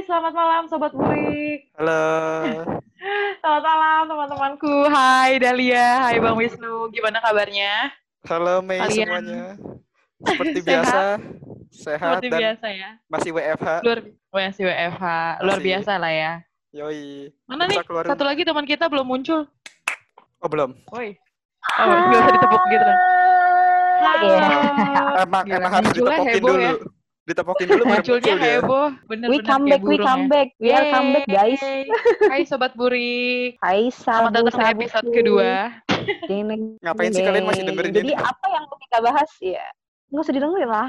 Hai, selamat malam Sobat Burik. Halo. Selamat malam teman-temanku. Hai Dalia, hai Bang Wisnu. Gimana kabarnya? Halo Mei Kalian- semuanya. Seperti Sehat? biasa, sehat Seperti dan biasa ya. masih WFH. Luar masih WFH. Luar Masih. biasa lah ya. Yoi. Mana Bisa nih? keluar Satu lagi teman kita belum muncul. Oh belum. Woi. Oh, nggak usah ditepuk gitu. Halo. Emang, Gila, emang harus ditepokin heboh dulu. ya. Ditepokin dulu baru Munculnya muncul dia. heboh. We come kayak back, we come ya. back. We are come back, guys. Hai Sobat Burik. Hai, Selamat sabu, datang di episode sabu. kedua. Ding, Ngapain sih kalian masih dengerin Jadi ini? apa yang mau kita bahas ya? Nggak usah didengerin lah.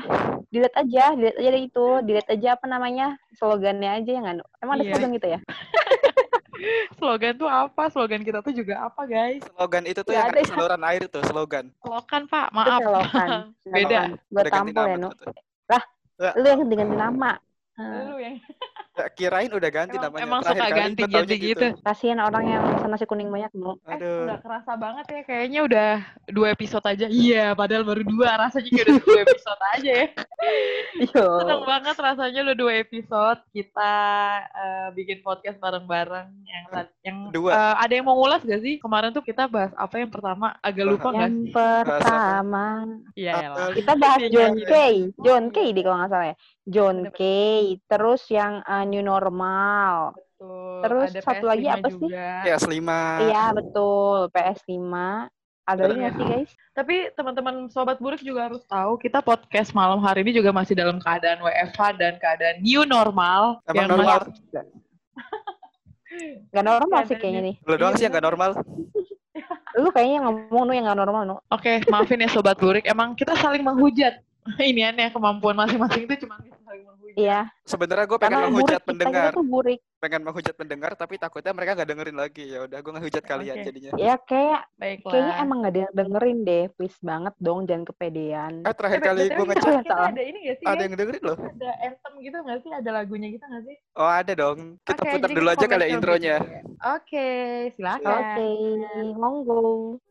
Delete aja, delete aja dari itu. Delete aja apa namanya? Slogannya aja yang anu. Emang ada Iya. slogan gitu ya? Slogan tuh apa? Slogan kita tuh juga apa, guys? Slogan itu tuh Nggak yang ada ya. saluran air tuh, slogan. Slogan, Pak. Itu Maaf. selokan. Beda. Gue tampol ya, Nu. tuh. Lu yang ganti-ganti nama. Lu yang Ya, kirain udah ganti emang, namanya. emang Terakhir suka gua ganti-ganti taunya gitu. Kasihan orang yang pesan nasi kuning banyak, Nu. Eh, Aduh. udah kerasa banget ya. Kayaknya udah dua episode aja. Iya, padahal baru dua. Rasanya kayak udah dua episode aja ya. Yo. Seneng banget rasanya udah dua episode. Kita eh, bikin podcast bareng-bareng. Yang, yang Dua. eh, ada yang mau ngulas gak sih? Kemarin tuh kita bahas apa yang pertama? Agak lupa gak Yang sih? pertama, Iya, elah. kita bahas Iya, John iya. Kay. John Kay di kalau nggak salah ya. John. Kay. Terus yang uh, new normal. Betul. Terus Ada satu lagi PS5 apa sih? juga. Ya, selima. Iya betul. PS5. Ada lagi nggak sih guys? Tapi teman-teman sobat burik juga harus tahu kita podcast malam hari ini juga masih dalam keadaan WFH dan keadaan new normal. Emang yang normal? masih- Gak normal sih kayaknya nih. Lu doang sih yang gak normal. Lu kayaknya ngomong nu yang gak normal nu. Oke, maafin ya sobat burik. Emang kita saling menghujat. Ini aneh kemampuan masing-masing itu cuma menghujat. Iya. Sebenarnya gue pengen menghujat pendengar. burik. Pengen menghujat pendengar, tapi takutnya mereka gak dengerin lagi. Ya udah, gue ngehujat kalian Oke. jadinya. Ya kayak Baiklah. kayaknya emang gak ada yang dengerin deh. Please banget dong jangan kepedean. Eh, terakhir Eh, kali gue Salah. ada ini gak sih? ada yang dengerin loh. Ada anthem gitu gak sih? Ada lagunya gitu gak sih? Oh ada dong. Kita Oke, putar dulu aja kali ya intronya. dulu ya. Oke, silakan. Oke, monggo.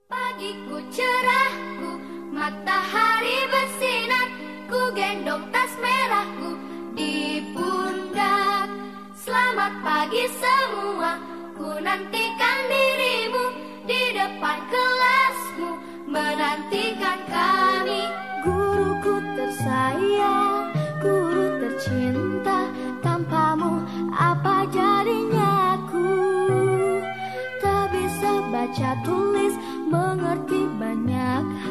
Pagiku cerahku, matahari bersinar Ku gendong tas merahku di pundak Selamat pagi semua, ku nantikan dirimu Di depan kelasmu, menantikan kami. Guruku tersayang, guru tercinta Tanpamu apa jadinya aku? Tak bisa baca tulis Mengerti banyak hal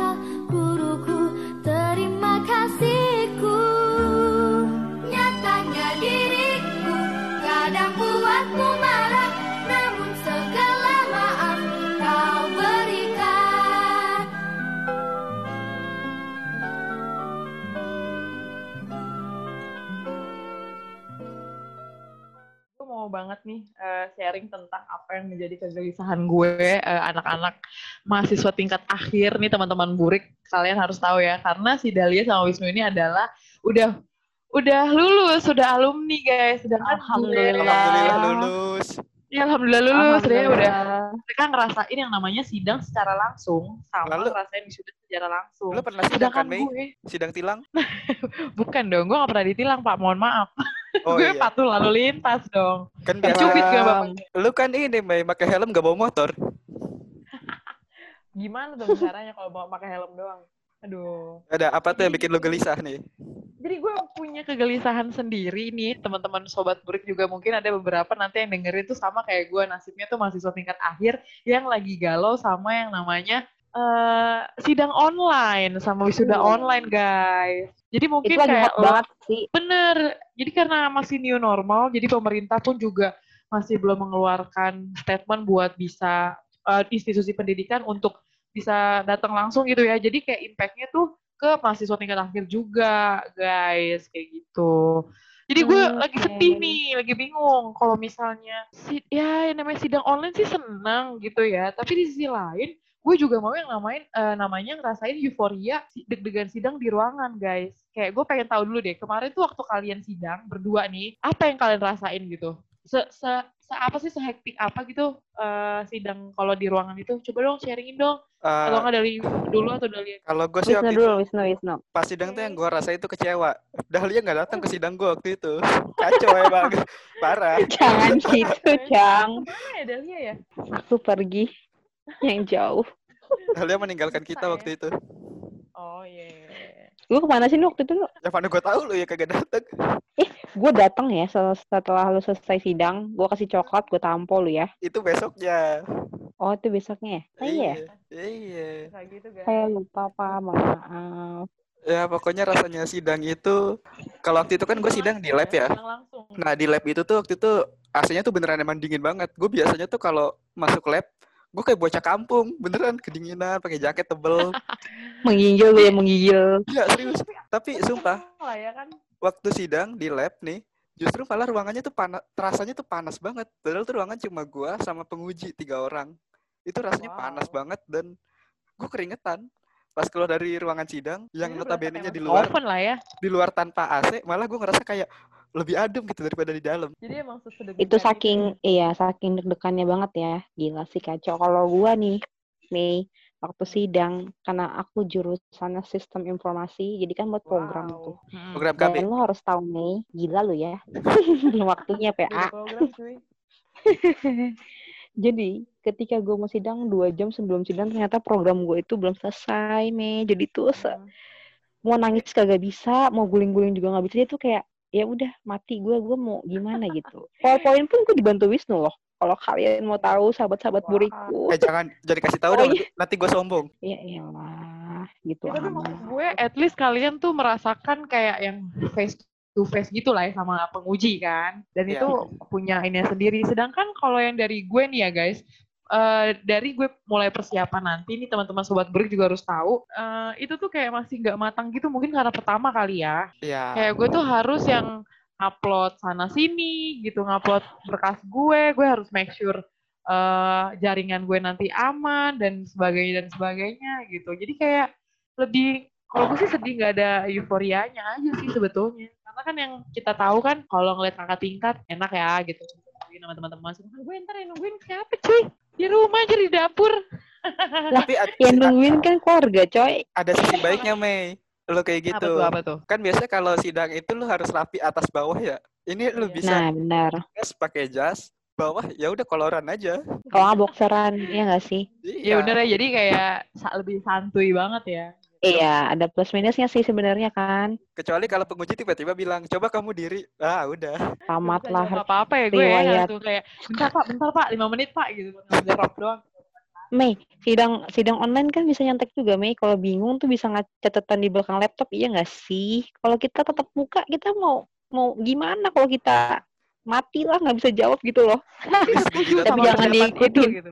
mau banget nih eh, sharing tentang apa yang menjadi kegelisahan gue eh, anak-anak mahasiswa tingkat akhir nih teman-teman burik kalian harus tahu ya karena si Dahlia sama Wisnu ini adalah udah udah lulus sudah alumni guys sedangkan Alhamdulillah. Alhamdulillah lulus. ya alhamdulillah lulus dia udah Alhamdulillah. mereka ngerasain yang namanya sidang secara langsung sama Lalu- ngerasain wisuda secara langsung Lu pernah sidang kan, Mei? gue Sidang tilang? bukan dong gue gak pernah ditilang pak mohon maaf Oh gue iya. patuh lalu lintas dong Kan biasa. gak bapaknya Lu kan ini, Mei, pakai helm gak bawa motor. gimana tuh caranya kalau mau pakai helm doang aduh Ada apa tuh yang bikin lu gelisah nih? Jadi gue punya kegelisahan sendiri nih, teman-teman sobat burik juga mungkin ada beberapa nanti yang dengerin tuh sama kayak gue nasibnya tuh mahasiswa tingkat akhir yang lagi galau sama yang namanya eh sidang online sama wisuda Hmm. online guys. Jadi mungkin Itu kayak lo- banget sih. bener. Jadi karena masih new normal, jadi pemerintah pun juga masih belum mengeluarkan statement buat bisa eh, institusi pendidikan untuk bisa datang langsung gitu ya. Jadi kayak impact-nya tuh ke mahasiswa tingkat akhir juga, guys, kayak gitu. Jadi gue Hmm, lagi oke. sedih nih, lagi bingung. Kalau misalnya, si, ya yang namanya sidang online sih senang gitu ya. Tapi di sisi lain, gue juga mau yang namain, eh, namanya ngerasain euforia deg-degan sidang di ruangan, guys. Kayak gue pengen tahu dulu deh, kemarin tuh waktu kalian sidang berdua nih, apa yang kalian rasain gitu? se, se, se apa sih sehektik apa gitu eh, sidang kalau di ruangan itu? Coba dong sharingin dong. Eh, Atau nggak dari dulu atau dari kalau gue sih waktu dulu, itu Wisnu, Wisnu. pas sidang tuh yang gue rasa itu kecewa. Dahlia nggak datang ke sidang gue waktu itu. Kacau emang. Parah. Jangan gitu, Cang. Mana ya Dahlia ya? Aku pergi yang jauh. Dahlia meninggalkan kita waktu itu. Oh iya. iya, iya. Lu ke mana sih lu waktu itu? lu? Ya mana gue tahu lu ya kagak datang. Gue datang ya setelah lu selesai sidang. Gue kasih coklat, gue tampol lu ya. Itu besoknya. Oh, itu besoknya ya? Oh iya. Iya. Kayak gitu guys. Saya lupa, Pak. Maaf. Ya pokoknya rasanya sidang itu kalau waktu itu kan gue sidang di lab ya. Sidang langsung. Nah di lab itu tuh waktu itu AC-nya tuh beneran emang dingin banget. Gue biasanya tuh kalau masuk lab gue kayak bocah kampung, beneran kedinginan, pakai jaket tebel. Menggigil gue ya, menggigil. Iya serius. Tapi sumpah lah ya kan. waktu sidang di lab nih, justru malah ruangannya tuh panas, terasanya tuh panas banget. Padahal tuh ruangan cuma gua sama penguji tiga orang. Itu rasanya panas Wow. banget dan gue keringetan. Pas keluar dari ruangan sidang, yang berasa notabene-nya di luar, Oven lah ya. di luar tanpa AC, malah gue ngerasa kayak lebih adem gitu daripada di dalam. Jadi emang sesedemikian Itu saking, iya, saking deg-degannya banget ya. Gila sih kacau. Kalau gua nih, Mei, waktu sidang, karena aku jurusannya sistem informasi, jadi kan buat program Wow. tuh. Mm-mm. Program KB. Dan lo harus tahu, Mei, gila lu ya. Belum waktunya, PA. program. Jadi, ketika gue mau sidang, dua jam sebelum sidang, ternyata program gue itu belum selesai, Mei. Jadi tuh, se- Hmm. mau nangis kagak bisa, mau guling-guling juga nggak bisa. Dia tuh kayak, ya udah mati gue, gue mau gimana gitu. PowerPoint pun gue dibantu Wisnu loh. Kalau kalian mau tahu, sahabat-sahabat Wah. buriku. Eh jangan jadi kasih tahu Oh, dong, iya. nanti, gue sombong. Ya elah, gitu Ya, tapi maksud gue at least kalian tuh merasakan kayak yang face to face gitu lah ya sama penguji kan. Dan Iya. itu punya ini sendiri. Sedangkan kalau yang dari gue nih ya guys, eh, dari gue mulai persiapan nanti nih teman-teman sobat break juga harus tahu eh, itu tuh kayak masih nggak matang gitu mungkin karena pertama kali ya. Iya. kayak gue tuh harus yang upload sana sini gitu ngupload berkas gue gue harus make sure eh, jaringan gue nanti aman dan sebagainya dan sebagainya gitu. Jadi kayak lebih kalau gue sih sedih nggak ada euforianya aja sih sebetulnya. Karena kan yang kita tahu kan kalau ngeliat kakak tingkat enak ya gitu. Nungguin sama teman-teman gue ntar yang nungguin siapa cuy di rumah aja di dapur Tapi Yang nungguin kan keluarga, coy. ada sisi baiknya, Mei. Lo kayak apa gitu. tuh apa tuh Kan biasanya kalau sidang itu lo harus rapi atas bawah ya. Ini lo Iya. bisa Nah, benar. jas pakai jas, bawah ya udah koloran aja. Kalau nggak boxeran, ya nggak sih? ya bener ya jadi kayak lebih santuy banget ya Iya, ada plus minusnya sih sebenarnya kan. Kecuali kalau penguji tiba-tiba bilang, coba kamu diri. Ah, udah. Tamat lah. apa-apa ya gue ya riwayat. langsung kayak bentar pak bentar pak lima menit pak gitu jawab doang Mei, sidang sidang online kan bisa nyantek juga, Mei. Kalau bingung tuh bisa catatan di belakang laptop, iya nggak sih? Kalau kita tetap muka, kita mau mau gimana kalau kita mati lah nggak bisa jawab gitu loh. Tapi jangan diikutin. gitu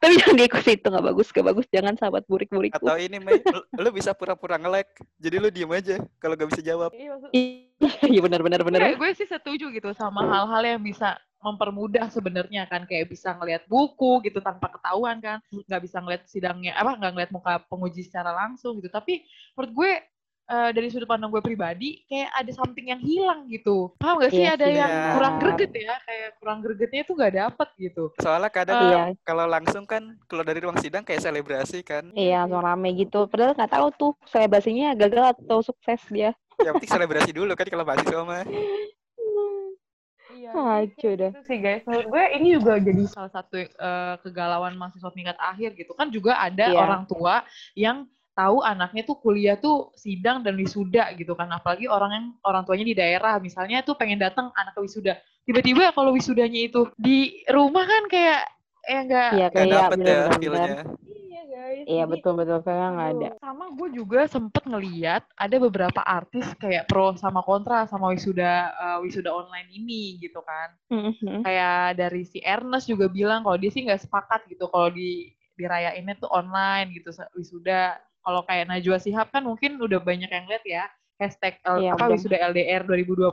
Tapi jangan diikuti itu nggak bagus, nggak bagus. Jangan sahabat burik-burikku. Atau ini, Mei, lu, lu bisa pura-pura nge-lag. Jadi lu diem aja kalau gak bisa jawab. iya maksud Iya benar benar benar. gue, gue sih setuju gitu sama hal-hal yang bisa mempermudah sebenarnya kan kayak bisa ngelihat buku gitu tanpa ketahuan kan nggak bisa ngelihat sidangnya apa nggak ngelihat muka penguji secara langsung gitu tapi menurut gue eh, dari sudut pandang gue pribadi kayak ada something yang hilang gitu paham gak sih Iya ada sih, yang benar. kurang greget ya kayak kurang gregetnya itu nggak dapet gitu Soalnya kadang Iya. kalau langsung kan keluar dari ruang sidang kayak selebrasi kan. Iya, langsung rame gitu. Padahal nggak tahu tuh selebrasinya gagal atau sukses dia. Yang penting selebrasi dulu kan kalau mahasiswa mah. Iya, dah. itu sih guys. Menurut gue ini juga jadi salah satu eh, kegalauan mahasiswa tingkat akhir gitu kan juga ada Iya. orang tua yang tahu anaknya tuh kuliah tuh sidang dan wisuda gitu kan. Apalagi orang yang orang tuanya di daerah. Misalnya tuh pengen datang anak wisuda. Tiba-tiba kalau wisudanya itu di rumah kan kayak eh enggak Gak kayak dapet ya feel-nya. iya guys. Iya betul betul kayaknya nggak ada. sama gue juga sempet ngeliat ada beberapa artis kayak pro sama kontra sama wisuda eh, wisuda online ini gitu kan. Mhm. kayak dari si Ernest juga bilang kalau dia sih nggak sepakat gitu kalau di dirayainnya tuh online gitu wisuda kalau kayak Najwa Shihab kan mungkin udah banyak yang lihat ya hashtag L- Iya, apa udah. wisuda LDR 2020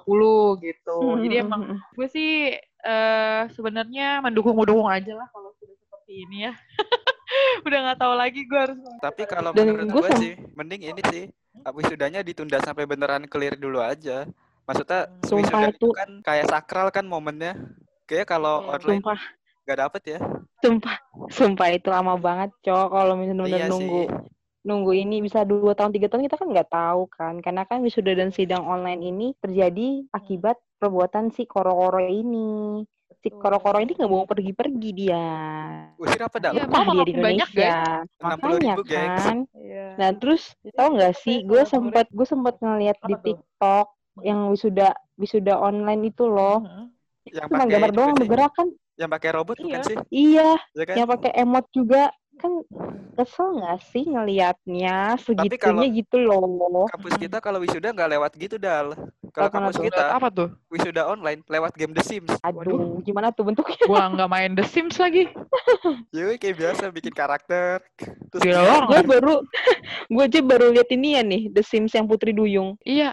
gitu jadi emang Mhm. gue sih eh sebenarnya mendukung-mendukung aja lah kalau sudah seperti ini ya udah nggak tahu lagi gue harus Tapi kalau menurut gue sih, mending ini sih. Wisudanya ditunda sampai beneran clear dulu aja. Maksudnya Hmm. Sumpah wisuda itu itu- kan kayak sakral kan momennya. Kayak kalau Betul. online Sumpah, nggak dapet ya. sumpah, sumpah itu lama banget, Cok. Kalau misalnya bener Iya nunggu sih. Nunggu ini bisa dua tahun tiga tahun kita kan nggak tahu kan karena kan wisuda dan sidang online ini terjadi akibat perbuatan si koro-koro ini si koro-koro ini nggak mau pergi-pergi dia Usir apa dah? Iya, malah dia di banyak, Indonesia puluh makanya ribu, kan Iya. nah terus tau nggak sih ya, gue sempet gue sempet ngeliat di Apa tuh? TikTok yang wisuda wisuda online itu loh Heeh. Yang cuma pakai gambar doang bukan bergerak kan Yang pakai robot bukan Iya. sih? iya Ya kan? yang pakai emot juga kan kesel nggak sih ngelihatnya segitunya kalau- gitu loh Kampus kita kalau wisuda nggak lewat gitu dal. Kalau kampus tuh? kita apa tuh? wisuda online lewat game The Sims. aduh gimana tuh bentuknya Gua nggak main The Sims lagi. Yuk kayak biasa bikin karakter. Terus Gila gue baru gue aja baru lihat ini ya nih The Sims yang Putri Duyung Iya.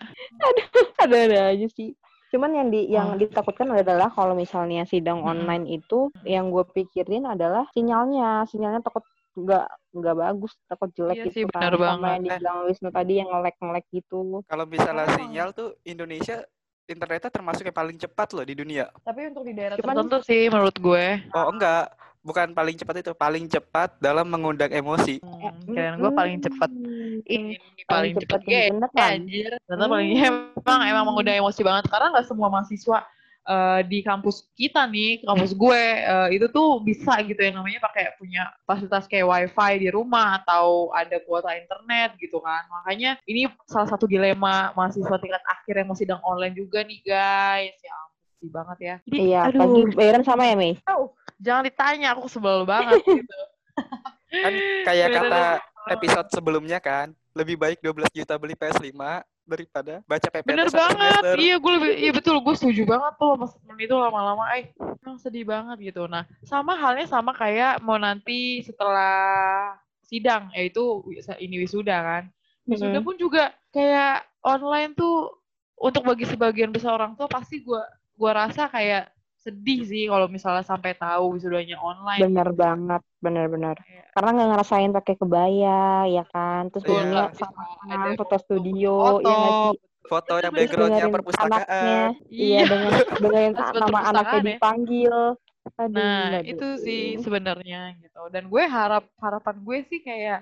ada-ada aja sih cuman yang di yang Wah. ditakutkan adalah kalau misalnya sidang Mm-mm. online itu yang gue pikirin adalah sinyalnya sinyalnya takut nggak nggak bagus takut jelek Iya sih, gitu benar kan sama banget. yang dibilang Wisnu tadi yang ngelek ngelek gitu Kalau misalnya Oh. sinyal tuh Indonesia internetnya termasuk yang paling cepat loh di dunia. Tapi untuk di daerah Cuman- tertentu sih menurut gue. Oh enggak, bukan paling cepat itu, paling cepat dalam mengundang emosi. Hmm, kirain gue paling cepet. Hmm. Ini Paling paling gue. beneran. Anjir. Ternyata paling emang emang mengundang emosi banget karena nggak semua mahasiswa eh, di kampus kita nih, kampus gue eh, itu tuh bisa gitu yang namanya pakai punya fasilitas kayak wifi di rumah atau ada kuota internet gitu kan. Makanya ini salah satu dilema mahasiswa tingkat akhir yang mau sidang online juga nih guys. Ya sedih banget ya. Jadi, iya aduh, pagi bayaran sama ya Mei jangan ditanya, aku sebel banget gitu. Kan kayak kata episode sebelumnya kan, lebih baik 12 juta beli PS5 daripada baca PPT Bener banget, semester. iya gue lebih, iya betul, gue setuju banget tuh mas temen itu lama-lama, eh emang sedih banget gitu. Nah, sama halnya sama kayak mau nanti setelah sidang, yaitu ini wisuda kan. Wisuda pun juga kayak online tuh untuk bagi sebagian besar orang tua pasti gue gua rasa kayak sedih sih kalau misalnya sampai tahu wisudanya online. bener banget bener-bener Kayak, karena nggak ngerasain pakai kebaya ya kan terus jadinya bisa sama ada foto studio foto, ya nggak sih Foto yang backgroundnya perpustakaan. anaknya iya Iya. dengan Terus nama anaknya ya. dipanggil aduh Nah, aduh. itu sih sebenarnya gitu. Dan gue harap harapan gue sih kayak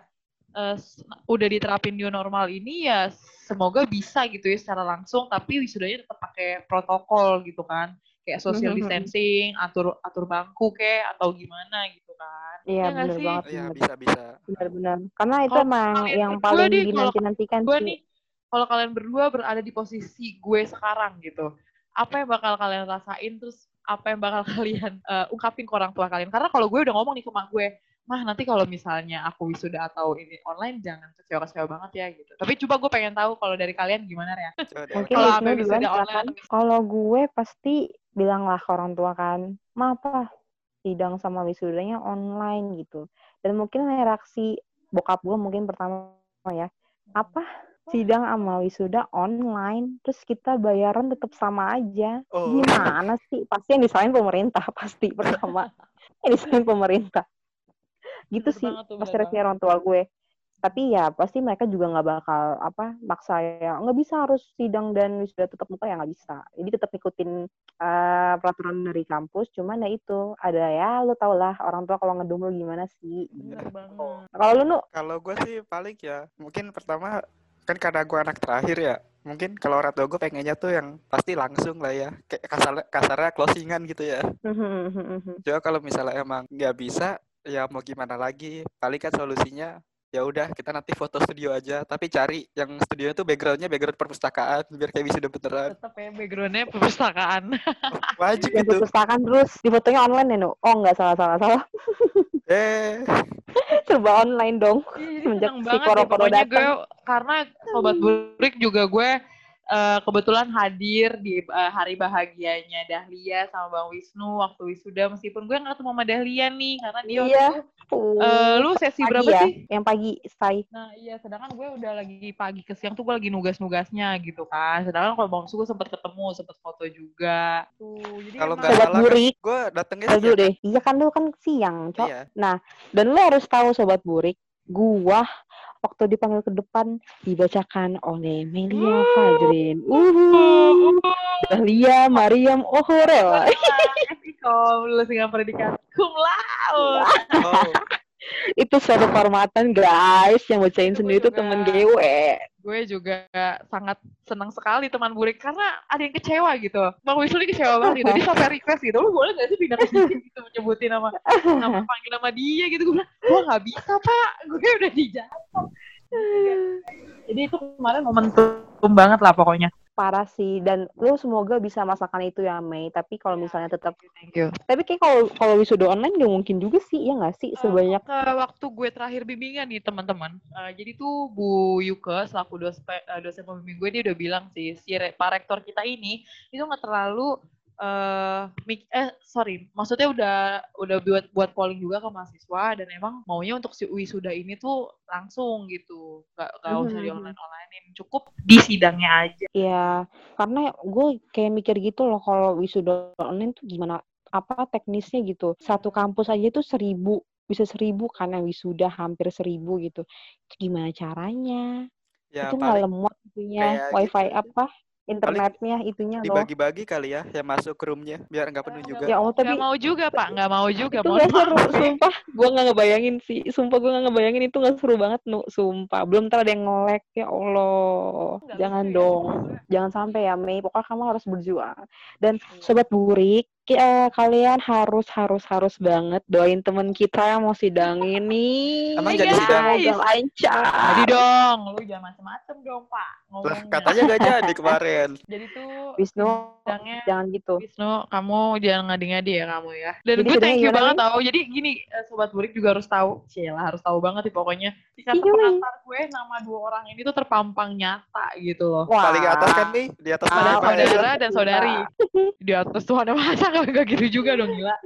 eh, s- udah diterapin new normal ini ya semoga bisa gitu ya secara langsung tapi wisudanya tetap pakai protokol gitu kan. Kayak social Mhm. distancing, atur atur bangku kayak atau gimana gitu kan. iya bener sih? banget Iya, bener. bisa-bisa. benar-benar karena itu Kalau emang yang paling nih, kalau dinanti-nantikan Gue sih nih kalau kalian berdua berada di posisi gue sekarang gitu. Apa yang bakal kalian rasain terus apa yang bakal kalian eh, ungkapin ke orang tua kalian? Karena kalau gue udah ngomong nih ke mak gue, mah nanti kalau misalnya aku wisuda atau ini online jangan kecewa-kecewa banget ya gitu. Tapi coba gue pengen tahu kalau dari kalian gimana ya? Mungkin Kalau duluan wisuda silakan. online? Kalau gue pasti bilang lah ke orang tua kan, ma apa sidang sama wisudanya online gitu. Dan mungkin reaksi bokap gue mungkin pertama ya, apa sidang sama wisuda online, terus kita bayaran tetap sama aja. Oh. Gimana sih? Pasti yang disalahin pemerintah pasti pertama. yang disalahin pemerintah. Gitu sih bener reaksi orang tua gue. Tapi ya pasti mereka juga nggak bakal apa maksa ya nggak bisa harus sidang dan wisuda tetap muka ya nggak bisa. Jadi tetap ikutin eh, peraturan dari kampus. Cuman ya itu ada ya lu tau lah orang tua kalau ngedum lu gimana sih. Banget. Kalau lu nu Kalau gue sih paling ya, mungkin pertama kan karena gue anak terakhir ya, mungkin kalau orang tua gue pengennya tuh yang pasti langsung lah ya, kayak kasar kasarnya closingan gitu ya. Coba kalau misalnya emang nggak bisa, ya mau gimana lagi? Paling kan solusinya ya udah kita nanti foto studio aja, tapi cari yang studio itu backgroundnya background perpustakaan biar kayak bisa beneran. Tetap ya backgroundnya perpustakaan. Wajib itu. perpustakaan terus di fotonya online ya nu? Oh nggak salah salah salah Eh, serba online dong. Iya, jadi Semenjak si banget ya koro-koro pokoknya datang. gue karena sobat burik juga gue eh, kebetulan hadir di eh, hari bahagianya Dahlia sama Bang Wisnu waktu wisuda meskipun gue nggak ketemu sama Dahlia nih karena dia Iya. eh, lu sesi Pagi berapa ya? sih? Yang pagi say. Nah iya sedangkan gue udah lagi pagi ke siang tuh gue lagi nugas-nugasnya gitu kan sedangkan kalau Bang Wisnu gue sempet ketemu sempet foto juga tuh jadi Kalau nggak Sobat salah burik. gue datengnya dulu siang. deh. Iya kan lu kan siang, Cok. Iya. Dan lu harus tahu sobat burik, gua waktu dipanggil ke depan dibacakan oleh Melia Fajrin. Uhu. Dahlia Mariam Ohorela. FIK Kalau lulus dengan predikat cum laude. Itu suatu kehormatan guys yang bacain Itu sendiri tuh juga. temen gue Gue juga sangat senang sekali teman burik karena ada yang kecewa gitu. Bang Wisnu kecewa banget gitu. Dia sampai request gitu. Lu boleh gak sih pindah ke sini gitu menyebutin nama nama panggil nama dia gitu. Gue bilang, gue gak bisa pak. Gue udah dijatuh. Jadi itu kemarin momentum banget lah pokoknya. Parah sih dan lu semoga bisa masakan itu ya Mei tapi kalau misalnya tetap Thank you. tapi kayak kalau kalau wisuda online gak mungkin juga sih ya nggak sih sebanyak ke waktu gue terakhir bimbingan nih teman-teman. Eh, jadi tuh Bu Yuke selaku dosen, eh, dosen pembimbing gue dia udah bilang sih si re- Pak Rektor kita ini itu nggak terlalu eh mik- eh sorry maksudnya udah udah buat buat polling juga ke mahasiswa dan emang maunya untuk si wisuda ini tuh langsung gitu. Nggak nggak usah di Mhm. online onlinein cukup di sidangnya aja. Ya karena gue kayak mikir gitu loh kalau wisuda online tuh gimana apa teknisnya gitu. Satu kampus aja tuh seribu bisa seribu karena wisuda hampir seribu gitu. Itu gimana caranya? Ya itu nggak lemot itunya kayak wifi gitu. apa internetnya itunya loh. dibagi-bagi kali ya yang masuk ke roomnya biar nggak penuh juga. ya Allah tapi nggak mau juga pak. Nggak mau juga itu mohon gak seru maaf. sumpah. Gue gak ngebayangin sih sumpah gue gak ngebayangin. Itu gak seru banget nu. Sumpah belum ntar ada yang nge-lag ya Allah. Nggak jangan ya. dong. Jangan sampai ya Mei pokoknya kamu harus berjuang. Dan Iya. sobat burik eh, kalian harus harus harus banget doain temen kita yang mau sidang ini Emang jadi sidang? Semoga lancar Jadi dong, lu jangan macem-macem dong pak Lah katanya nggak jadi kemarin. Jadi tuh Wisnu sidangnya jangan gitu Wisnu, kamu jangan ngadi-ngadi ya kamu ya. Dan Jadi gue thank you banget tau. Jadi gini, eh, sobat burik juga harus tahu. Cila harus tahu banget sih pokoknya. Di kata Iya, pengantar gue nama dua orang ini tuh terpampang nyata gitu loh. Paling atas kan nih di atas Ah, ya. saudara dan saudari. Di atas tuh ada masa gak gitu juga dong gila.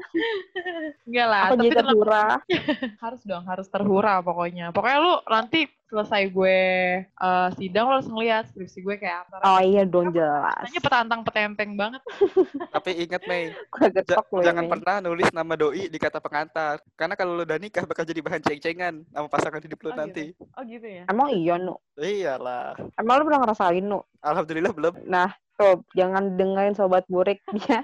Enggak lah, aku tapi jadi terhura harus dong, harus terhura pokoknya. Pokoknya lu nanti selesai gue eh, sidang lo harus ngeliat skripsi gue kayak apa. oh iya dong jelas Rasanya petantang petenteng banget. Tapi ingat Mei, loh jangan pernah nulis nama doi di kata pengantar. Karena kalau lu udah nikah bakal jadi bahan ceng-cengan sama pasangan hidup lu Oh, nanti. Oh gitu ya. emang iya nu Iyalah. emang lu pernah ngerasain nu Alhamdulillah belum. Nah, tuh jangan dengerin sobat burik dia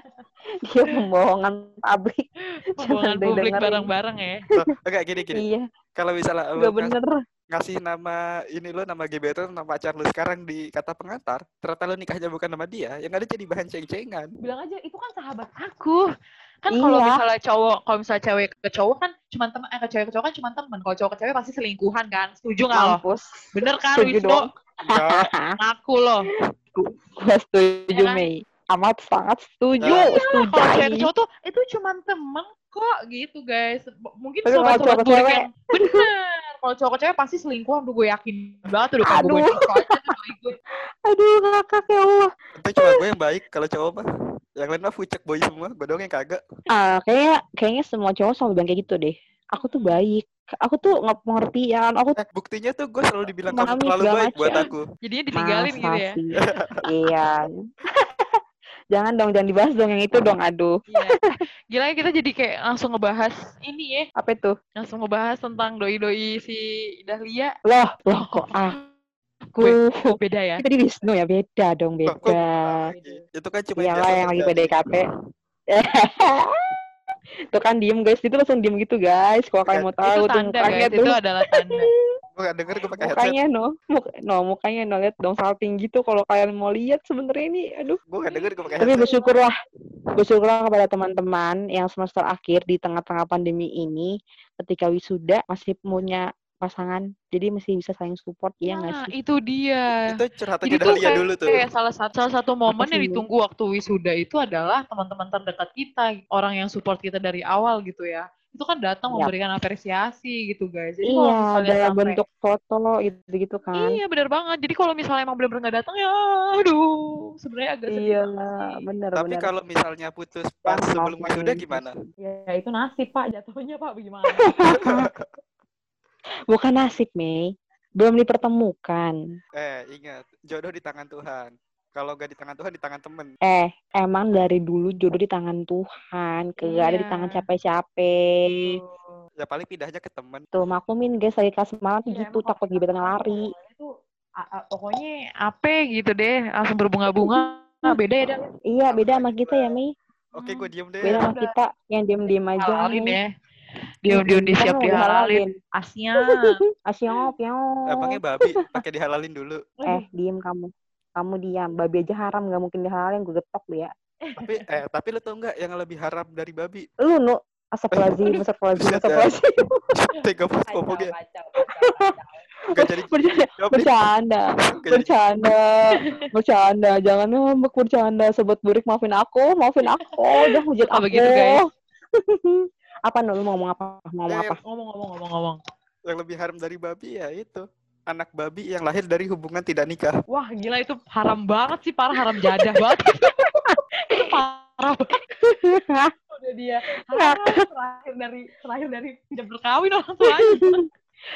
dia pembohongan publik. Jangan publik bareng-bareng ya. Loh, Enggak gini gini. Iya, Kalau misalnya lu nggak ngas- bener. ngasih nama ini lo nama gebetan nama pacar lu sekarang di kata pengantar, ternyata lu nikahnya bukan nama dia, yang ada jadi bahan ceng-cengan. Bilang aja itu kan sahabat aku. Kan kalau Iya. misalnya cowok, kalau misalnya cewek ke cowok kan cuma teman, eh ke cewek ke cowok kan cuma teman. Kalau cowok ke cewek pasti selingkuhan kan. Setuju nggak lo? Bener kan Setuju Wisnu? dong. Enggak. Ngaku lo. Gue setuju, Ya kan? Mei. Amat sangat setuju, Nah, setuju. Kalau cewek cowok tuh itu cuma temen kok gitu guys. Mungkin Tapi sobat-sobat cewek- yang bener. Kalau cowok cewek pasti selingkuhan tuh gue yakin banget udah kayak gue Aduh. tuh doi gue. Aduh, ngakak ya Allah. Itu cuma gue yang baik kalau cowok mah. Yang lain mah fucek boy semua, gue doang yang kagak. Ah, kayaknya kayaknya semua cowok selalu bilang kayak gitu deh. Aku tuh baik. Aku tuh nggak pengertian. Aku Eh, buktinya tuh gue selalu dibilang kamu terlalu baik buat aku. Jadinya ditinggalin gitu Masa ya. iya. jangan dong, jangan dibahas dong yang itu dong. Aduh, Iya. Gila ya kita jadi kayak langsung ngebahas ini ya. apa itu? Langsung ngebahas tentang doi-doi si Dahlia. Loh, loh kok aku. Beda ya. Tadi Wisnu ya beda dong, beda. Itu kan cuma Iyalah yang lagi terjadi. Tuh kan diem guys, itu langsung diem gitu guys. Kalau kalian mau Itu tahu tuh tanda mukanya guys, tuh. itu adalah tanda. Gue gak denger gue pakai headset. Mukanya no, Muk no mukanya no lihat dong salting gitu. Kalau kalian mau lihat sebenarnya ini, aduh. Gue gak denger gue pakai Tapi headset. bersyukurlah, bersyukurlah kepada teman-teman yang semester akhir di tengah-tengah pandemi ini, ketika wisuda masih punya pasangan, jadi masih bisa saling support, ya nggak Nah, sih? itu dia. Itu Jadi curhatannya tuh Dahlia kayak, dulu tuh. kayak salah satu salah satu momen yang ditunggu waktu wisuda itu adalah teman-teman terdekat kita, orang yang support kita dari awal gitu ya. Itu kan datang Yap. memberikan apresiasi gitu guys. Jadi Iya, dalam sampai bentuk foto gitu-gitu kan. Iya benar banget. Jadi kalau misalnya emang benar-benar nggak datang ya, aduh, sebenarnya agak sedih Iya bener Tapi bener. kalau misalnya putus pas Yang sebelum wisuda gitu gimana? sih. Ya itu nasib pak, jatuhnya pak bagaimana? Bukan nasib, Mei. Belum dipertemukan. Eh, ingat, jodoh di tangan Tuhan. Kalau gak di tangan Tuhan, di tangan temen. Eh, emang dari dulu jodoh di tangan Tuhan, kagak ada di tangan Iya. capek-capek. Ya paling pindahnya ke temen. Tuh, maklumin guys, lagi kelas malam tuh Iya, gitu, takut lari. ngomongnya tuh, a- a- pokoknya apa gitu deh, langsung berbunga-bunga. Nah, beda ya? Iya, beda sama kita ya, Mei. Oke, gue diem deh. Beda sama kita yang diem-diem aja. Halalin nih. ya. Diam-diam di Kita siap mah udah dihalalin. halalin. Asnya. Asyong, pyong. Emangnya babi pakai dihalalin dulu. Eh, diem kamu. Kamu diam. Babi aja haram, nggak mungkin dihalalin. Gue getok lu ya. Tapi eh tapi lu tau nggak yang lebih haram dari babi? Lu, nu. Astagfirullahaladzim, astagfirullahaladzim, astagfirullahaladzim. Tega Kacau, ngomongnya. Gak jadi Bercanda, bercanda, bercanda. Jangan ngambek bercanda. Sobat burik, maafin aku, maafin aku. Jangan hujat Oh, aku. begitu, guys. Apa, nu? Lu mau ngomong apa? Mau ngomong Eh, apa? Ngomong, ngomong, ngomong, ngomong. yang lebih haram dari babi ya itu anak babi yang lahir dari hubungan tidak nikah. Wah, gila itu haram banget sih, parah haram jadah banget. itu parah banget. Udah dia haram terakhir dari terakhir dari tidak berkawin orang tuanya.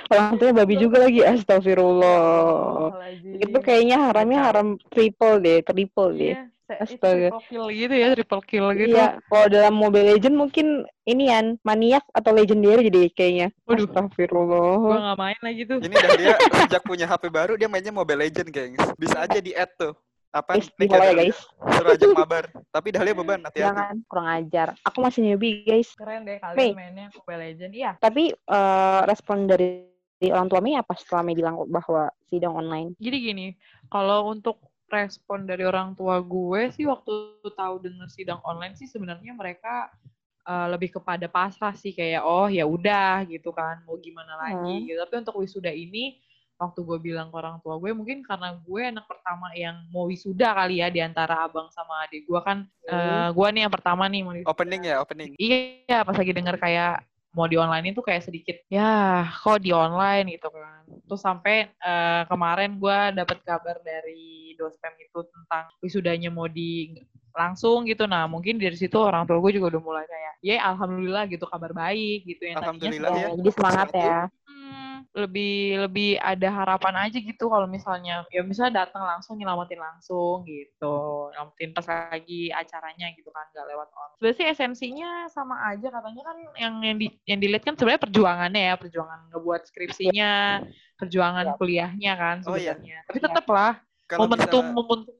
Orang tuanya babi juga lagi. Astagfirullah. Itu kayaknya haramnya haram triple deh, triple deh. Iya, Astaga. triple kill gitu ya, triple kill gitu. Iya, kalau dalam Mobile Legend mungkin ini kan maniak atau legendary jadi kayaknya. Waduh. Astagfirullah. Gue gak main lagi tuh. Ini dah dia sejak punya HP baru dia mainnya Mobile Legend, gengs. Bisa aja di add tuh. Apa? Guys, follow ya guys. Suruh ajak mabar. Tapi dah dia beban hati-hati. Jangan kurang ajar. Aku masih newbie guys. Keren deh kalian Mei. mainnya Mobile Legend. Iya. Tapi eh, respon dari dari orang tua Mei apa setelah Mei bilang bahwa sidang online? Jadi gini, kalau untuk respon dari orang tua gue sih waktu tahu denger sidang online sih sebenarnya mereka uh, lebih kepada pasrah sih kayak oh ya udah gitu kan mau gimana lagi Hmm. gitu. Tapi untuk wisuda ini waktu gue bilang ke orang tua gue mungkin karena gue anak pertama yang mau wisuda kali ya di antara abang sama adik gue kan eh, gue nih yang pertama nih mau wisuda. Opening ya, opening. Iya, pas lagi denger kayak mau di online itu kayak sedikit ya kok di online gitu kan. Terus sampai eh, kemarin gue dapet kabar dari dospem itu tentang wisudanya mau di langsung gitu. Nah mungkin dari situ orang tua gue juga udah mulai kayak ya alhamdulillah gitu kabar baik gitu yang tadinya Alhamdulillah sih, ya. jadi semangat ya. hmm, lebih lebih ada harapan aja gitu kalau misalnya ya misalnya datang langsung nyelamatin langsung gitu nyelamatin pas lagi acaranya gitu kan nggak lewat online. Sebenarnya sih esensinya sama aja katanya kan yang yang di yang dilihat kan sebenarnya perjuangannya ya perjuangan ngebuat skripsinya perjuangan Iya. kuliahnya kan Oh, iya. sebenarnya tapi tetap lah Kalau momentum momentum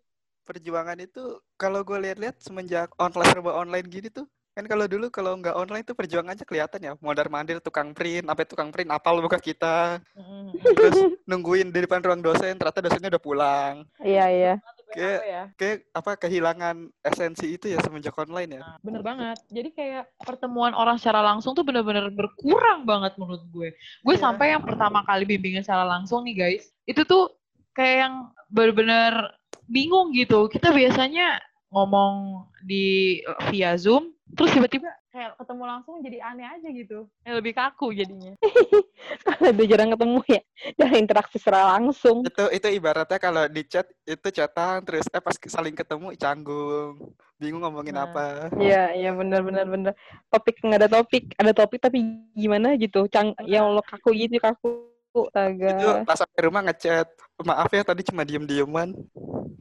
perjuangan itu kalau gue lihat-lihat semenjak online serba online gini tuh kan kalau dulu kalau nggak online tuh perjuangannya kelihatan ya mondar mandir tukang print sampai tukang print apal muka kita Mm, terus nungguin di depan ruang dosen ternyata dosennya udah pulang Iya iya. Kayak- apa ya kayak apa kehilangan esensi itu ya semenjak online ya Nah, bener banget. Jadi kayak pertemuan orang secara langsung tuh bener-bener berkurang banget menurut gue. Gue Iya. sampai yang pertama kali bimbingan secara langsung nih guys, itu tuh kayak yang bener-bener bingung gitu. Kita biasanya ngomong di via Zoom, terus tiba-tiba kayak ketemu langsung jadi aneh aja gitu. Kayak lebih kaku jadinya. Udah jarang ketemu ya. Dari interaksi secara langsung. itu itu ibaratnya kalau di chat itu chatan terus eh pas saling ketemu canggung bingung ngomongin Nah. apa Iya, iya benar benar benar. Topik nggak ada topik, ada topik tapi gimana gitu. Cang ya Allah kaku gitu kaku. itu Astaga. pas sampai rumah ngechat maaf ya tadi cuma diem dieman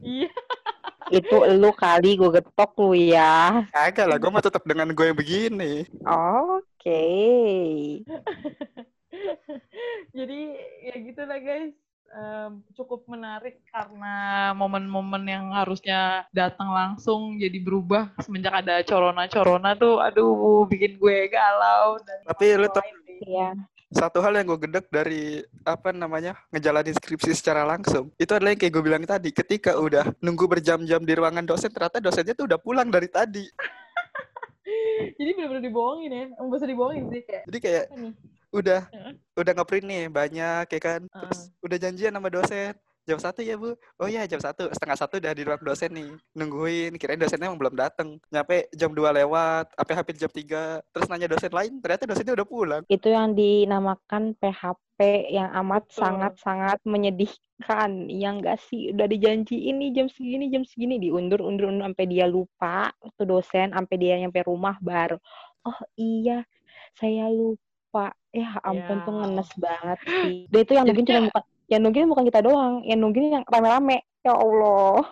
Iya. Itu lu kali gue getok lu ya. kagak lah gue mah tetap dengan gue yang begini Oke. Jadi ya gitu lah guys. Em, cukup menarik karena momen-momen yang harusnya datang langsung jadi berubah semenjak ada corona-corona tuh aduh bikin gue galau dan Tapi lu tau-. Iya. Satu hal yang gue gedek dari apa namanya ngejalanin skripsi secara langsung itu adalah yang kayak gue bilang tadi ketika udah nunggu berjam-jam di ruangan dosen ternyata dosennya tuh udah pulang dari tadi. Jadi bener-bener dibohongin ya. Enggak usah dibohongin sih kayak jadi kayak udah udah ngeprint nih banyak ya kan? Terus udah janjian sama dosen jam satu ya bu oh ya jam satu setengah satu udah di ruang dosen nih nungguin kirain dosennya emang belum datang nyampe jam 2 lewat sampai hampir jam 3 terus nanya dosen lain ternyata dosennya udah pulang Itu yang dinamakan PHP yang amat Betul. sangat-sangat menyedihkan. Yang enggak sih udah dijanjiin nih jam segini jam segini diundur undur undur sampai dia lupa tuh dosen sampai dia nyampe rumah baru. Oh iya, saya lupa. Ya ampun tuh Ya. ngenes banget sih. Dan itu yang Jadinya- cuma bukan yang nungguin bukan kita doang, yang nungguin yang rame-rame. Ya Allah.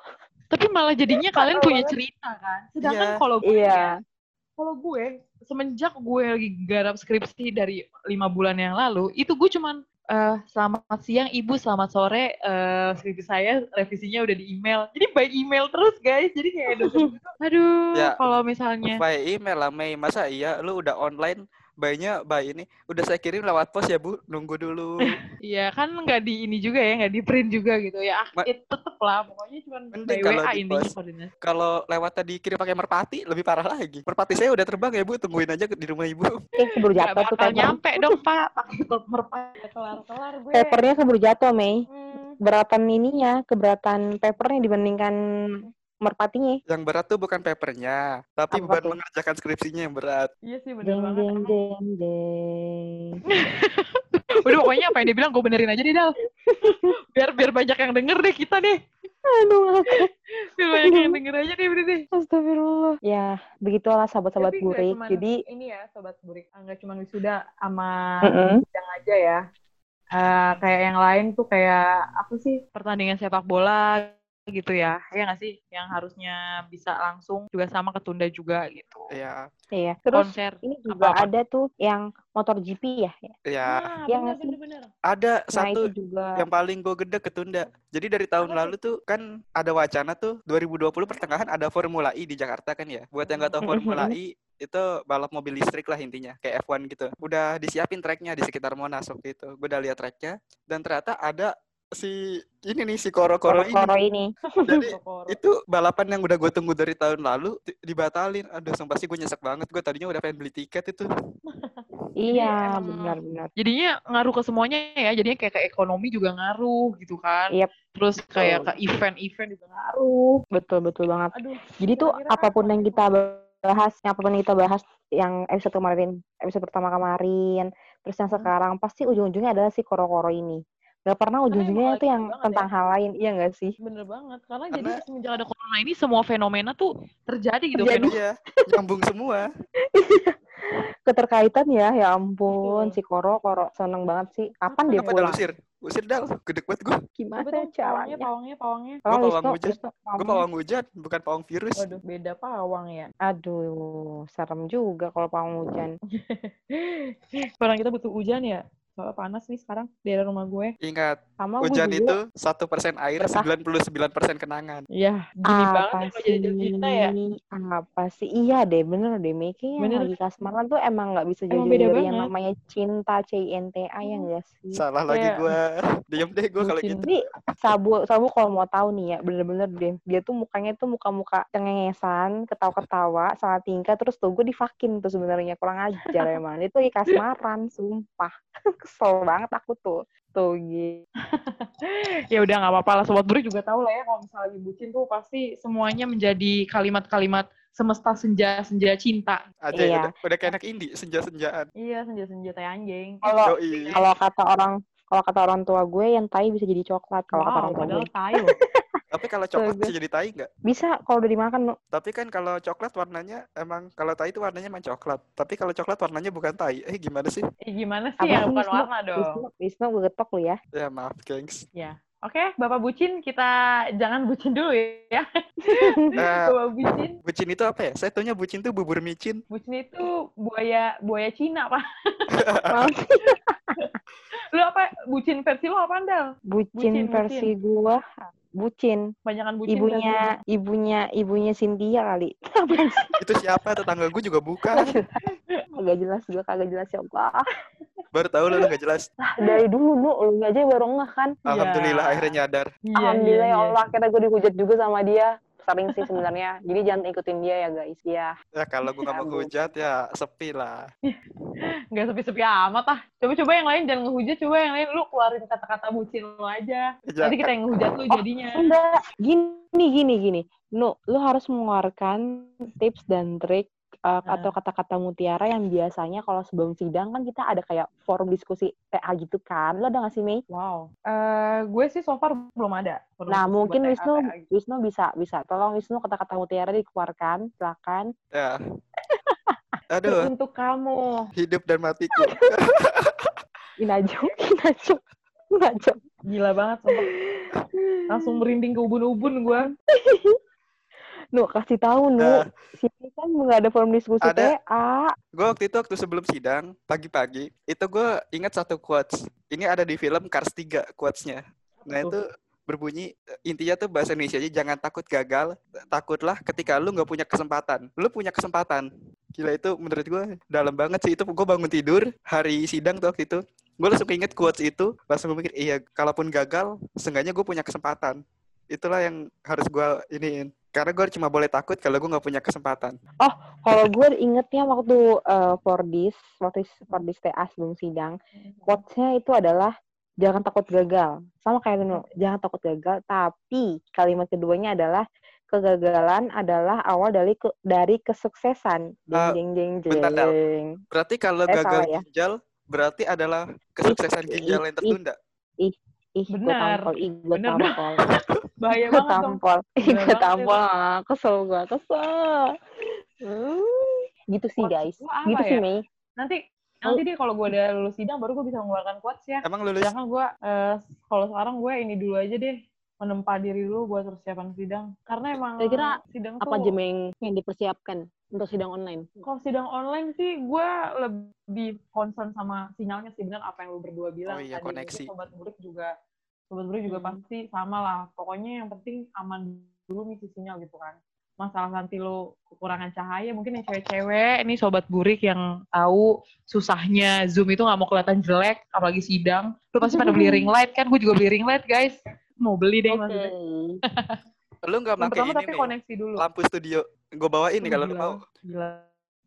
Tapi malah jadinya kalian Tahu punya cerita kan. Sedangkan Iya. kalau gue ya, Iya. kalau gue semenjak gue lagi garap skripsi dari lima bulan yang lalu itu gue cuman eh, selamat siang Ibu, selamat sore. Eh, skripsi saya revisinya udah di email. Jadi by email terus guys. Jadi kayak gitu. Aduh, Ya, kalau misalnya By email lah, Mei. Masa iya lu udah online, by-nya by ini. Udah saya kirim lewat pos ya, Bu. Nunggu dulu. Iya kan nggak di ini juga ya, nggak di print juga gitu ya. Ah, Ma- ya tetep lah, pokoknya cuma Mending by kalau WA intinya koordinasi. Kalau lewat tadi kirim pakai merpati, lebih parah lagi. Merpati saya udah terbang ya, Bu. Tungguin aja di rumah Ibu. Eh, keburu jatuh tuh nyampe dong Pak, pakai merpati kelar-kelar gue. Papernya keburu jatuh, Mei. Hmm. Keberatan ininya, keberatan papernya dibandingkan merpatinya. Yang berat tuh bukan papernya, tapi Apa beban tuh? mengerjakan skripsinya yang berat. Iya sih bener Deng banget. deng deng deng. Udah pokoknya apa yang dia bilang gue benerin aja deh Dal. biar biar banyak yang denger deh kita deh. Aduh. Biar banyak yang denger aja deh deh. Astagfirullah. Ya, begitulah sahabat-sahabat burik. cuman Jadi, ini ya sobat burik, Ah, nggak cuma wisuda sama Mm-mm. sidang aja ya. Eh, kayak yang lain tuh kayak apa sih pertandingan sepak bola gitu ya, ya nggak sih? Yang harusnya bisa langsung juga sama ketunda juga gitu. Ya, iya. Terus Konser. ini juga Apa-apa? ada tuh yang motor GP ya. ya. Iya bener, nggak sih? bener, bener. Ada Nah, satu juga. yang paling gue gede ketunda. Jadi dari tahun Apa lalu tuh kan ada wacana tuh 2020 pertengahan ada Formula E di Jakarta kan ya. Buat yang nggak tahu Formula E itu balap mobil listrik lah intinya kayak F1 gitu. Udah disiapin tracknya di sekitar Monas waktu itu. Gue udah lihat tracknya dan ternyata ada si ini nih si koro-koro ini. Koro ini. Jadi Kokoro. itu balapan yang udah gue tunggu dari tahun lalu di- dibatalin. Aduh, sumpah sih gue nyesek banget. Gue tadinya udah pengen beli tiket itu. Iya, benar-benar. Jadinya ngaruh ke semuanya ya, jadinya kayak ke ekonomi juga ngaruh gitu kan. Yep. Terus kayak ke event-event juga ngaruh. Betul, betul banget. Aduh, Jadi tuh Kira-kira apa pun apa yang kita bahas, yang apa pun yang kita bahas yang episode kemarin, episode pertama kemarin, terus yang Hmm. sekarang pasti ujung-ujungnya adalah si koro-koro ini. Gak pernah ujung-ujungnya lagi yang banget tentang hal lain, iya gak sih? bener banget. Karena, Karena- jadi semenjak ada corona ini semua fenomena tuh terjadi gitu. Terjadi. Iya, nyambung semua. Keterkaitan ya, ya ampun, Betul. si koro-koro seneng banget sih. Kapan dia pulang? usir? Usir dah, gede banget gue. Gimana pawangnya, caranya? pawangnya, pawangnya. Tolong Gua pawang hujan. Gue pawang hujan, bukan pawang virus. Waduh, beda pawang ya. Aduh, serem juga kalau pawang hujan. Orang kita butuh hujan ya. Soalnya panas nih sekarang di daerah rumah gue. Ingat, Sama gue hujan juga. itu satu persen air, Berkah. 99% kenangan. Iya, gini banget apa ya kalau jadi sih? cinta ya. Apa sih? Iya deh, bener deh. Miki yang Bener. lagi kasmaran tuh emang nggak bisa dari yang banget. namanya cinta, C-I-N-T-A ya Hmm. enggak sih? Salah lagi Iya. gue. Diam deh gue kalau gitu. Jadi Sabu, Sabu kalau mau tahu nih ya, bener-bener deh. Dia tuh mukanya tuh muka-muka cengengesan, ketawa-ketawa, salah tingkah, terus tuh gue difakin tuh sebenarnya kurang ajar emang. Dia tuh lagi kasmaran, sumpah. Kesel banget aku tuh. Tuh gitu. ya udah nggak apa-apa lah sobat burik juga tahu lah ya kalau misalnya lagi bucin tuh pasti semuanya menjadi kalimat-kalimat semesta senja senja cinta Aja Iya. ya, udah, udah kayak anak indie, senja-senjaan. iya senja senja tai anjing Kalau Yoi. kalau kata orang kalau kata orang tua gue yang tai bisa jadi coklat kalau kata wow orang tua gue. tai Tapi kalau coklat bisa jadi tai nggak? Bisa kalau udah dimakan, no. Tapi kan kalau coklat warnanya emang kalau tai itu warnanya emang coklat. Tapi kalau coklat warnanya bukan tai. Eh gimana sih? Eh, gimana sih Apa ya bukan Wisnu? warna dong Wisnu, Wisnu gue getok lu ya. Ya maaf, gengs. ya oke bapak bucin kita jangan bucin dulu ya Eh, bapak bucin bucin itu apa ya? Saya taunya bucin tuh bubur micin. bucin itu buaya buaya Cina pak Maaf. lu apa bucin versi lu apa andal Bucin, Bucin, versi gua bucin. banyakan bucin Ibunya ibunya ibunya Cynthia kali. Itu siapa? Tetangga gue juga bukan. Kagak jelas juga kagak jelas ya Allah. Baru tahu lu nggak jelas. Dari dulu lu lu aja baru ngeh kan. Alhamdulillah Ya. akhirnya nyadar. Iya, Alhamdulillah iya, ya iya. Allah akhirnya gue dihujat juga sama dia. Sering sih sebenarnya. Jadi jangan ikutin dia ya guys. Ya. Ya kalau gue mau hujat ya sepi lah. nggak sepi-sepi amat ah coba-coba yang lain jangan ngehujat coba yang lain lu keluarin kata-kata bucin lu aja Ya, nanti kita yang ngehujat lu Oh, jadinya Enggak, gini gini gini. Nu, lu harus mengeluarkan tips dan trik uh, Nah. atau kata-kata mutiara yang biasanya kalau sebelum sidang kan kita ada kayak forum diskusi TA gitu kan. Lu ada nggak sih, Mei? wow Eh gue sih so far belum ada Belum Nah, mungkin Wisnu TA, gitu. Wisnu bisa bisa. Tolong Wisnu kata-kata mutiara dikeluarkan, silakan. ya. Aduh, untuk kamu hidup dan matiku. Inajum, inajum, inajum. gila banget sumpah. langsung merinding ke ubun-ubun gue Nu, kasih tahu Nu. Nah. Si Mei kan nggak ada forum diskusi Ada. TA. Gue waktu itu waktu sebelum sidang pagi-pagi itu gue ingat satu quotes. Ini ada di film Cars 3 quotesnya. Nah itu berbunyi intinya tuh bahasa Indonesia aja jangan takut gagal, takutlah ketika lu nggak punya kesempatan. Lu punya kesempatan. Gila itu menurut gue dalam banget sih itu gue bangun tidur hari sidang tuh waktu itu. Gue langsung inget quotes itu, langsung gue mikir iya kalaupun gagal, seenggaknya gue punya kesempatan. Itulah yang harus gue iniin. Karena gue cuma boleh takut kalau gue nggak punya kesempatan. Kalau gue ingetnya waktu uh, Fordis, waktu Fordis TA sebelum sidang, quotes-nya itu adalah jangan takut gagal. Sama kayak Nuno, jangan takut gagal, tapi kalimat keduanya adalah kegagalan adalah awal dari ke, dari kesuksesan. Jeng Ah, jeng jeng bentar, jeng. Berarti kalau Eh, gagal ya. ginjal, berarti adalah kesuksesan ih, ginjal yang ih. tertunda. Ih, gue Benar. tampol, ih, gue Benar, tampol. Bahaya Gue banget tampol, gue banget tampol. Ah, Kesel gue, kesel. Hmm, gitu sih guys. Gitu sih ya? Mei. Nanti nanti deh kalau gue udah lulus sidang baru gue bisa mengeluarkan quotes ya. Emang lulus? Sedangkan gue eh, kalau sekarang gue ini dulu aja deh menempa diri dulu buat persiapan sidang. Karena emang Kira-kira sidang Apa tuh aja Meng, yang dipersiapkan untuk sidang online? kalau sidang online sih gue lebih concern sama sinyalnya sih benar apa yang lu berdua bilang Oh iya, tadi. koneksi. Sobat burik juga sobat burik juga Hmm. pasti sama lah pokoknya yang penting aman dulu nih si sinyal gitu kan masalah nanti lo kekurangan cahaya mungkin yang cewek-cewek ini sobat burik yang tahu susahnya zoom itu nggak mau kelihatan jelek apalagi sidang lu pasti pada beli ring light kan gue juga beli ring light guys mau beli deh Oke. maksudnya Lu nggak pakai pertama ini tapi nih, koneksi dulu lampu studio. Gue bawain nih Uh, kalau lu gila. mau. gila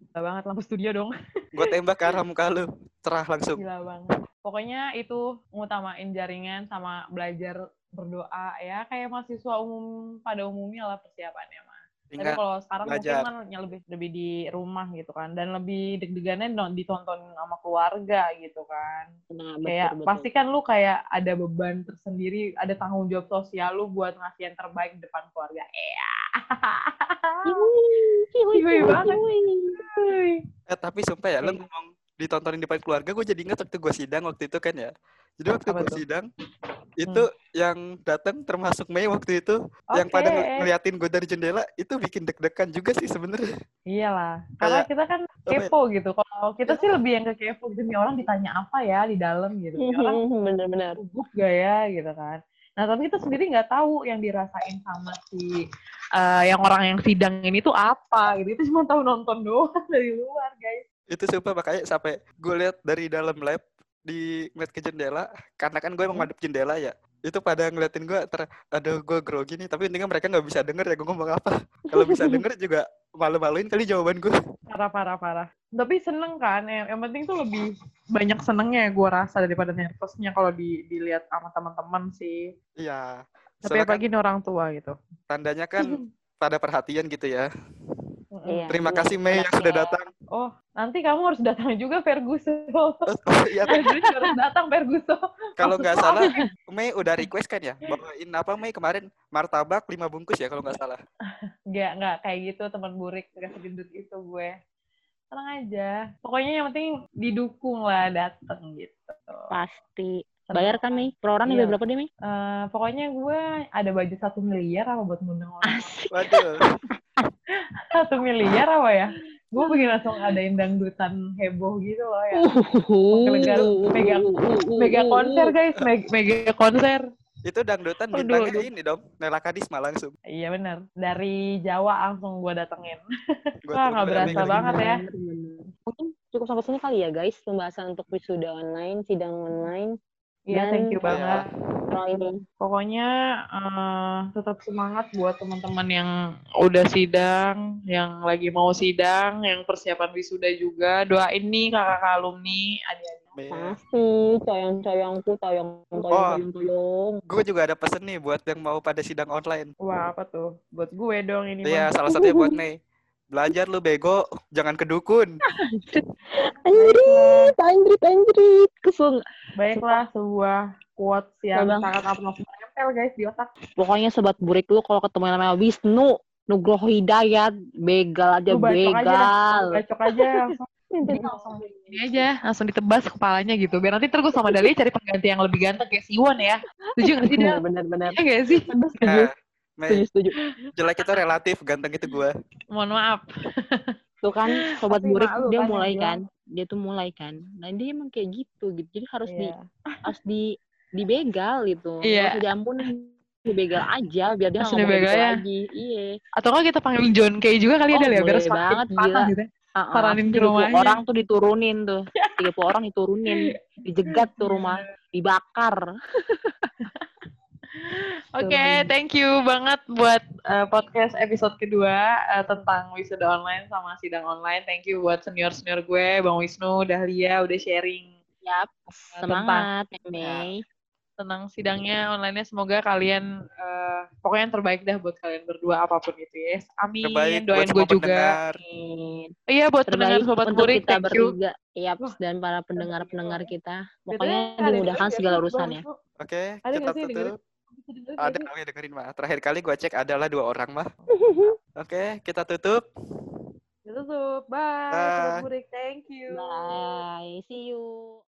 gila banget lampu studio dong Gue tembak ke arah muka lu. Cerah langsung. Gila banget. Pokoknya itu ngutamain jaringan sama belajar berdoa ya kayak mahasiswa umum pada umumnya lah persiapannya mah. Tapi kalau sekarang belajar. mungkin kan ya lebih lebih di rumah gitu kan dan lebih deg-degannya ditonton sama keluarga gitu kan. Nah, betul, Kayak betul. pasti kan lu kayak ada beban tersendiri, ada tanggung jawab sosial lu buat ngasih yang terbaik di depan keluarga. Iya. Banget. Eh tapi sumpah ya, lu ngomong ditontonin di depan keluarga, gue jadi ingat waktu gue sidang waktu itu kan ya. Jadi waktu gue tuh? Hmm. sidang, itu yang datang termasuk Mei waktu itu, yang pada ng- ngeliatin gue dari jendela, itu bikin deg-degan juga sih sebenarnya. Iyalah, karena Kayak- kita kan ya? kepo gitu. Kalau kita sih lebih yang ke kepo gitu, nih orang ditanya apa ya di dalam gitu. Nih orang Bener-bener. gugup gak ya gitu kan. Nah tapi kita sendiri nggak tahu yang dirasain sama si eh, yang orang yang sidang ini tuh apa gitu. Itu cuma tahu nonton doang dari luar guys. Itu sumpah makanya sampai gue lihat dari dalam lab, di ngeliat ke jendela, karena kan gue emang Hmm. madep jendela ya. Itu pada ngeliatin gue, ter, aduh gue grogi nih, tapi intinya mereka nggak bisa denger ya gue ngomong apa. Kalau bisa denger juga malu-maluin kali jawaban gue. Parah parah parah. Tapi seneng kan. Yang, yang penting tuh lebih banyak senengnya gue rasa daripada nervousnya kalau di, dilihat sama teman-teman sih. Iya. Tapi kan apalagi ini orang tua gitu. tandanya kan pada perhatian gitu ya. Iya. Terima kasih Mei yang sudah datang. Oh, nanti kamu harus datang juga Ferguson. Oh, iya, harus datang Ferguson. kalau nggak salah Mei udah request kan ya bawain apa Mei kemarin martabak lima bungkus ya kalau nggak salah. Nggak, nggak kayak gitu teman burik kasih gendut itu gue. Tenang aja. Pokoknya yang penting didukung lah datang gitu. Pasti. Bayar kan, Mei? Per orang Iya. berapa deh, Mei? Eh, pokoknya gue ada budget satu miliar apa buat ngundang orang. Waduh. Satu miliar apa ya? Gue pengen langsung adain dangdutan heboh gitu loh ya. Mega, mega, mega konser guys, mega, mega konser. Itu dangdutan bintangnya aduh. ini dong, Nela Kadisma langsung. Iya benar. Dari Jawa langsung gue datengin. Gua Wah, nggak berasa banget ya. Mungkin cukup sampai sini kali ya, guys. Pembahasan untuk wisuda online, sidang online. Iya, Dan- thank you banget. Ini. Pokoknya eh, tetap semangat buat teman-teman yang udah sidang, yang lagi mau sidang, yang persiapan wisuda juga. Doain nih kakak alumni, adik-adik. Pasti. Coyong-coyongku, toyong, Oh. toyong, toyong. Gue juga ada pesen nih buat yang mau pada sidang online. Wah, apa tuh? Buat gue dong ini Iya, salah satunya buat Mei. Belajar lu bego, jangan kedukun. Anjrit, anjrit, anjrit. Kesel. Baiklah, sebuah quotes yang Bang. sangat amat menempel guys di otak. Pokoknya sobat burik lu kalau ketemu yang namanya Wisnu, Nugroho Hidayat, begal aja, Lu begal. Bacok aja langsung. Ini aja, langsung ditebas kepalanya gitu. Biar nanti terus sama Dali cari pengganti yang lebih ganteng kayak Siwon ya. Setuju gak sih, Del? Bener, bener, bener. Iya gak sih? Nah, Setuju, setuju. jelek itu relatif, ganteng itu gua. Mohon maaf. Tuh kan sobat Tapi burik dia kan mulai kan. Dia tuh mulai kan. Nah, dia emang kayak gitu gitu. Jadi harus di Iya. harus di dibegal gitu. Iya. Usah diampunin. Dibegal aja biar dia nggak ngomong ya. lagi. Iya. Atau kalau kita panggil John Kay juga kali Oh, ada ya biar semakin banget, gila. gitu. ya. Uh-uh. Saranin ke 30 rumahnya. orang tuh diturunin tuh. 30 orang diturunin. Dijegat tuh rumah. Dibakar. Oke, Turunin. thank you banget buat uh, podcast episode kedua uh, tentang wisuda online sama sidang online. Thank you buat senior-senior gue, Bang Wisnu, Dahlia udah sharing Yap. uh, Semangat, tentang Mei. tentang sidangnya online-nya. Semoga kalian uh, pokoknya yang terbaik dah buat kalian berdua apa pun itu ya. Amin. Terbaik Doain gue juga. pendengar. Amin. Iya buat pendengar Terbaik sobat untuk burik, kita thank you. bertiga. Wah. dan para pendengar-pendengar kita. Pokoknya dimudahkan dengerin segala urusannya. Oke, Ada kita tutup. Ada kali dengerin mah. Terakhir kali gua cek adalah dua orang mah. Oke, kita tutup. Tutup. Bye. Bye. Burik, thank you. Bye. See you.